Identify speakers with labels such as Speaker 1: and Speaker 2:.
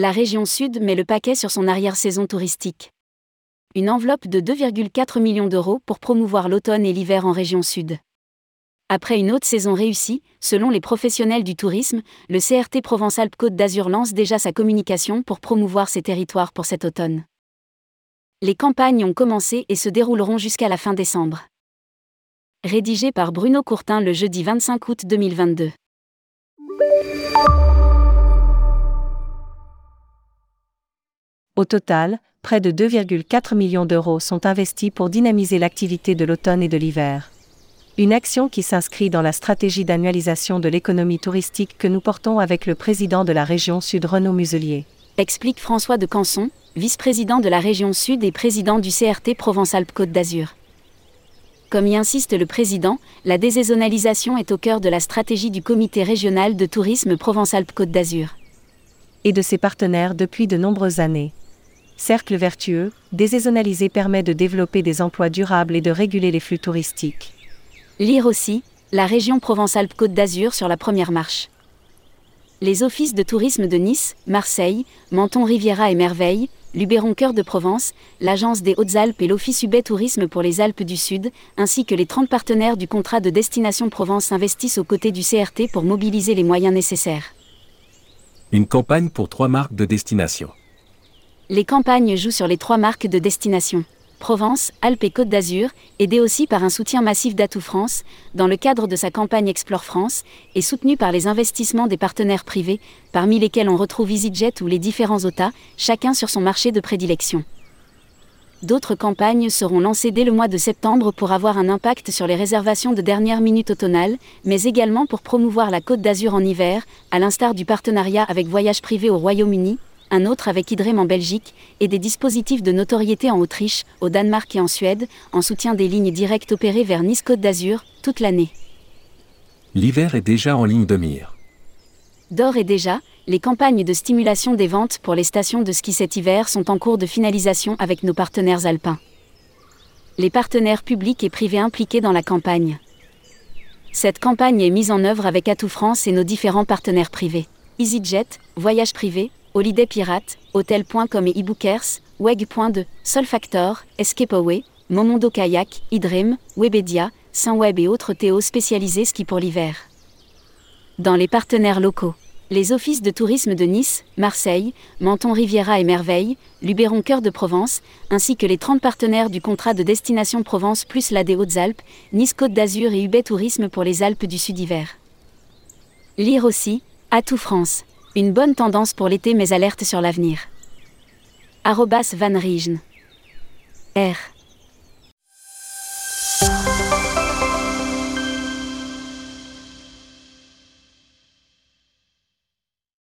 Speaker 1: La région Sud met le paquet sur son arrière-saison touristique. Une enveloppe de 2,4 millions d'euros pour promouvoir l'automne et l'hiver en région Sud. Après une haute saison réussie, selon les professionnels du tourisme, le CRT Provence-Alpes-Côte d'Azur lance déjà sa communication pour promouvoir ses territoires pour cet automne. Les campagnes ont commencé et se dérouleront jusqu'à la fin décembre. Rédigé par Bruno Courtin le jeudi 25 août 2022.
Speaker 2: Au total, près de 2,4 millions d'euros sont investis pour dynamiser l'activité de l'automne et de l'hiver. Une action qui s'inscrit dans la stratégie d'annualisation de l'économie touristique que nous portons avec le président de la région Sud Renaud Muselier.
Speaker 1: Explique François de Canson, vice-président de la région Sud et président du CRT Provence-Alpes-Côte d'Azur. Comme y insiste le président, la désaisonnalisation est au cœur de la stratégie du comité régional de tourisme Provence-Alpes-Côte d'Azur.
Speaker 2: Et de ses partenaires depuis de nombreuses années. Cercle vertueux, désaisonnaliser permet de développer des emplois durables et de réguler les flux touristiques.
Speaker 1: Lire aussi, la région Provence-Alpes-Côte d'Azur sur la première marche. Les offices de tourisme de Nice, Marseille, Menton Riviera et Merveille, Luberon Cœur de Provence, l'Agence des Hautes-Alpes et l'Office UBET Tourisme pour les Alpes du Sud, ainsi que les 30 partenaires du contrat de destination Provence investissent aux côtés du CRT pour mobiliser les moyens nécessaires.
Speaker 3: Une campagne pour trois marques de destination.
Speaker 1: Les campagnes jouent sur les trois marques de destination. Provence, Alpes et Côte d'Azur, aidée aussi par un soutien massif d'Atout France, dans le cadre de sa campagne Explore France, et soutenue par les investissements des partenaires privés, parmi lesquels on retrouve EasyJet ou les différents OTA, chacun sur son marché de prédilection. D'autres campagnes seront lancées dès le mois de septembre pour avoir un impact sur les réservations de dernière minute automnale, mais également pour promouvoir la Côte d'Azur en hiver, à l'instar du partenariat avec Voyage Privé au Royaume-Uni, un autre avec Idrem en Belgique, et des dispositifs de notoriété en Autriche, au Danemark et en Suède, en soutien des lignes directes opérées vers Nice-Côte d'Azur, toute l'année.
Speaker 3: L'hiver est déjà en ligne de mire.
Speaker 1: D'or et déjà, les campagnes de stimulation des ventes pour les stations de ski cet hiver sont en cours de finalisation avec nos partenaires alpins. Les partenaires publics et privés impliqués dans la campagne. Cette campagne est mise en œuvre avec Atout France et nos différents partenaires privés. EasyJet, Voyage Privé, Holiday Pirate, Hotel.com et eBookers, Weg.de, Solfactor, Escapeaway, Momondo Kayak, Idream, Webedia, Saint-Web et autres Théo spécialisés ski pour l'hiver. Dans les partenaires locaux, les offices de tourisme de Nice, Marseille, Menton Riviera et Merveille, Luberon Cœur de Provence, ainsi que les 30 partenaires du contrat de destination Provence plus la des Hautes-Alpes, Nice Côte d'Azur et UB Tourisme pour les Alpes du Sud-Hiver. Lire aussi, Atout France. Une bonne tendance pour l'été mais alerte sur l'avenir. Van. R.